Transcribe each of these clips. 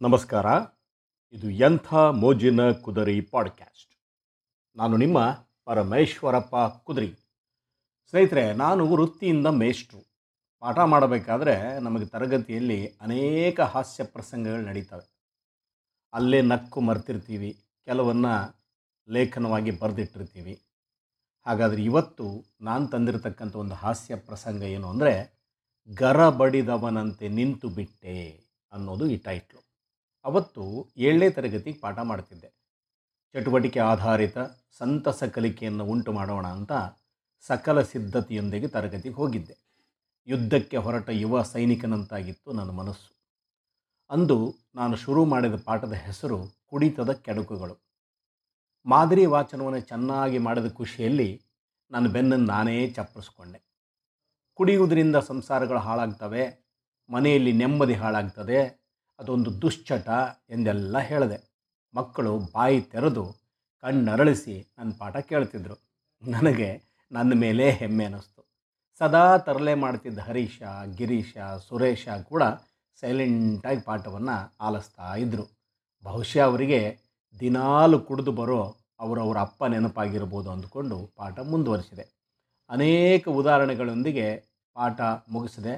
ನಮಸ್ಕಾರ. ಇದು ಎಂಥ ಮೋಜಿನ ಕುದರಿ ಪಾಡ್ಕ್ಯಾಸ್ಟ್. ನಾನು ನಿಮ್ಮ ಪರಮೇಶ್ವರಪ್ಪ ಕುದರಿ. ಸ್ನೇಹಿತರೆ, ನಾನು ವೃತ್ತಿಯಿಂದ ಮೇಷ್ಟ್ರು. ಪಾಠ ಮಾಡಬೇಕಾದ್ರೆ ನಮಗೆ ತರಗತಿಯಲ್ಲಿ ಅನೇಕ ಹಾಸ್ಯ ಪ್ರಸಂಗಗಳು ನಡೀತವೆ. ಅಲ್ಲೇ ನಕ್ಕು ಮರ್ತಿರ್ತೀವಿ, ಕೆಲವನ್ನು ಲೇಖನವಾಗಿ ಬರೆದಿಟ್ಟಿರ್ತೀವಿ. ಹಾಗಾದರೆ ಇವತ್ತು ನಾನು ತಂದಿರತಕ್ಕಂಥ ಒಂದು ಹಾಸ್ಯ ಪ್ರಸಂಗ ಏನು ಅಂದರೆ ಗರ ಬಡಿದವನಂತೆ ನಿಂತು ಬಿಟ್ಟೆ ಅನ್ನೋದು ಈ ಟೈಟ್ಲು. ಅವತ್ತು ಏಳನೇ ತರಗತಿಗೆ ಪಾಠ ಮಾಡ್ತಿದ್ದೆ. ಚಟುವಟಿಕೆ ಆಧಾರಿತ ಸಂತಸ ಕಲಿಕೆಯನ್ನು ಉಂಟು ಮಾಡೋಣ ಅಂತ ಸಕಲ ಸಿದ್ಧತೆಯೊಂದಿಗೆ ತರಗತಿಗೆ ಹೋಗಿದ್ದೆ. ಯುದ್ಧಕ್ಕೆ ಹೊರಟ ಯುವ ಸೈನಿಕನಂತಾಗಿತ್ತು ನನ್ನ ಮನಸ್ಸು. ಅಂದು ನಾನು ಶುರು ಮಾಡಿದ ಪಾಠದ ಹೆಸರು ಕುಡಿತದ ಕೆಡುಕುಗಳು ಮಾದರಿ ವಾಚನವನ್ನು ಚೆನ್ನಾಗಿ ಮಾಡಿದ ಖುಷಿಯಲ್ಲಿ ನನ್ನ ಬೆನ್ನನ್ನು ನಾನೇ ಚಪ್ಪರಿಸ್ಕೊಂಡೆ. ಕುಡಿಯುವುದರಿಂದ ಸಂಸಾರಗಳು ಹಾಳಾಗ್ತವೆ, ಮನೆಯಲ್ಲಿ ನೆಮ್ಮದಿ ಹಾಳಾಗ್ತದೆ ಅದೊಂದು ದುಶ್ಚಟ ಎಂದೆಲ್ಲ ಹೇಳಿದೆ ಮಕ್ಕಳು ಬಾಯಿ ತೆರೆದು ಕಣ್ಣರಳಿಸಿ ನನ್ನ ಪಾಠ ಕೇಳ್ತಿದ್ರು. ನನಗೆ ನನ್ನ ಮೇಲೆ ಹೆಮ್ಮೆ ಅನ್ನಿಸ್ತು ಸದಾ ತರಲೆ ಮಾಡ್ತಿದ್ದ ಹರೀಶ, ಗಿರೀಶ, ಸುರೇಶ ಕೂಡ ಸೈಲೆಂಟಾಗಿ ಪಾಠವನ್ನು ಆಲಿಸ್ತಾ ಇದ್ದರು ಬಹುಶಃ ಅವರಿಗೆ ದಿನಾಲು ಕುಡಿದು ಬರೋ ಅವರವರ ಅಪ್ಪ ನೆನಪಾಗಿರ್ಬೋದು ಅಂದ್ಕೊಂಡು ಪಾಠ ಮುಂದುವರಿಸಿದೆ. ಅನೇಕ ಉದಾಹರಣೆಗಳೊಂದಿಗೆ ಪಾಠ ಮುಗಿಸಿದೆ.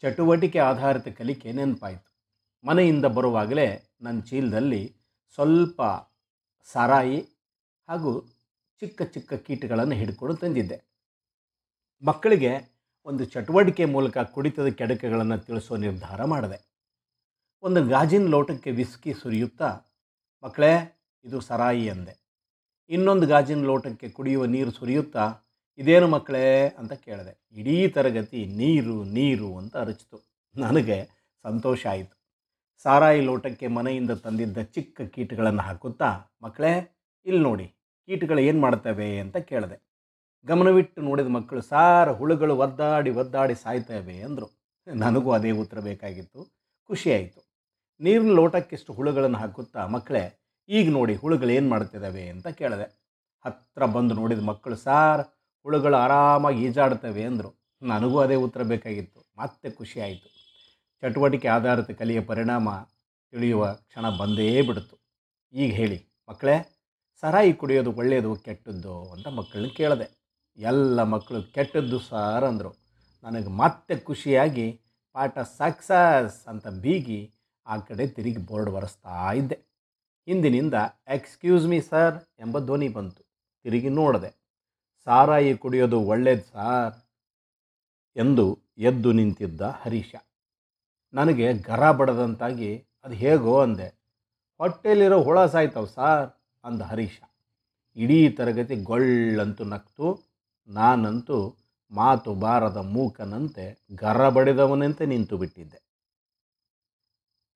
ಚಟುವಟಿಕೆ ಆಧಾರಿತ ಕಲಿಕೆ ನೆನಪಾಯಿತು. ಮನೆಯಿಂದ ಬರುವಾಗಲೇ ನನ್ನ ಚೀಲದಲ್ಲಿ ಸ್ವಲ್ಪ ಸಾರಾಯಿ ಹಾಗೂ ಚಿಕ್ಕ ಚಿಕ್ಕ ಕೀಟಗಳನ್ನು ಹಿಡ್ಕೊಂಡು ತಂದಿದ್ದೆ. ಮಕ್ಕಳಿಗೆ ಒಂದು ಚಟುವಟಿಕೆ ಮೂಲಕ ಕುಡಿತದ ಕೆಡಕೆಗಳನ್ನು ತಿಳಿಸೋ ನಿರ್ಧಾರ ಮಾಡಿದೆ. ಒಂದು ಗಾಜಿನ ಲೋಟಕ್ಕೆ ವಿಸ್ಕಿ ಸುರಿಯುತ್ತಾ, ಮಕ್ಕಳೇ, ಇದು ಸರಾಯಿ ಅಂದೆ. ಇನ್ನೊಂದು ಗಾಜಿನ ಲೋಟಕ್ಕೆ ಕುಡಿಯುವ ನೀರು ಸುರಿಯುತ್ತಾ, ಇದೇನು ಮಕ್ಕಳೇ ಅಂತ ಕೇಳಿದೆ. ಇಡೀ ತರಗತಿ ನೀರು ನೀರು ಅಂತ ಅರಚಿತು. ನನಗೆ ಸಂತೋಷ ಆಯಿತು. ಸಾರಾಯಿ ಲೋಟಕ್ಕೆ ಮನೆಯಿಂದ ತಂದಿದ್ದ ಚಿಕ್ಕ ಕೀಟಗಳನ್ನು ಹಾಕುತ್ತಾ, ಮಕ್ಕಳೇ, ಇಲ್ಲಿ ನೋಡಿ, ಕೀಟಗಳು ಏನು ಮಾಡ್ತವೆ? ಅಂತ ಕೇಳಿದೆ. ಗಮನವಿಟ್ಟು ನೋಡಿದ ಮಕ್ಕಳು, ಸಾರ ಹುಳುಗಳು ಒದ್ದಾಡಿ ಒದ್ದಾಡಿ ಸಾಯ್ತವೆ, ಅಂದರು. ನನಗೂ ಅದೇ ಉತ್ತರ ಬೇಕಾಗಿತ್ತು. ಖುಷಿಯಾಯಿತು ನೀರಿನ ಲೋಟಕ್ಕಿಷ್ಟು ಹುಳುಗಳನ್ನು ಹಾಕುತ್ತಾ, ಮಕ್ಕಳೇ, ಈಗ ನೋಡಿ ಹುಳುಗಳು ಏನು ಮಾಡ್ತಿದ್ದಾವೆ ಅಂತ ಕೇಳಿದೆ. ಹತ್ತಿರ ಬಂದು ನೋಡಿದ ಮಕ್ಕಳು, ಸಾರ್ ಹುಳುಗಳು ಆರಾಮಾಗಿ ಈಜಾಡ್ತವೆ, ಅಂದರು. ನನಗೂ ಅದೇ ಉತ್ತರ ಬೇಕಾಗಿತ್ತು. ಮತ್ತೆ ಖುಷಿಯಾಯಿತು ಚಟುವಟಿಕೆ ಆಧಾರಿತ ಕಲಿಯ ಪರಿಣಾಮ ತಿಳಿಯುವ ಕ್ಷಣ ಬಂದೇ ಬಿಡ್ತು ಈಗ ಹೇಳಿ, ಮಕ್ಕಳೇ, ಸರಾಯಿ ಕುಡಿಯೋದು ಒಳ್ಳೆಯದು ಕೆಟ್ಟದ್ದು ಅಂತ ಮಕ್ಕಳನ್ನ ಕೇಳಿದೆ. ಎಲ್ಲ ಮಕ್ಕಳು ಕೆಟ್ಟದ್ದು ಸಾರ್ ಅಂದರು. ನನಗೆ ಮತ್ತೆ ಖುಷಿಯಾಗಿ ಪಾಠ ಸಕ್ಸಸ್ ಅಂತ ಬೀಗಿ ಆ ಕಡೆ ತಿರುಗಿ ಬೋರ್ಡ್ ಬರೆಸ್ತಾ ಇದ್ದೆ. ಹಿಂದಿನಿಂದ, ಎಕ್ಸ್ಕ್ಯೂಸ್ ಮೀ ಸರ್ ಎಂಬ ಧ್ವನಿ ಬಂತು. ತಿರುಗಿ ನೋಡಿದೆ, ಸಾರಾಯಿ ಕುಡಿಯೋದು ಒಳ್ಳೇದು ಸಾರ್ ಎಂದು ಎದ್ದು ನಿಂತಿದ್ದ ಹರೀಶ. ನನಗೆ ಗರ ಬಡದಂತಾಗಿ ಅದು ಹೇಗೋ ಅಂದೆ. ಹೊಟ್ಟೆಯಲ್ಲಿರೋ ಹುಳ ಸಾಯ್ತವೆ ಸಾರ್ ಅಂದ ಹರೀಶ. ಇಡೀ ತರಗತಿ ಗೊಳ್ಳಂತೂ ನಕ್ತು, ನಾನಂತೂ ಮಾತು ಬಾರದ ಮೂಕನಂತೆ ಗರ ಬಡಿದವನಂತೆ ನಿಂತು ಬಿಟ್ಟಿದ್ದೆ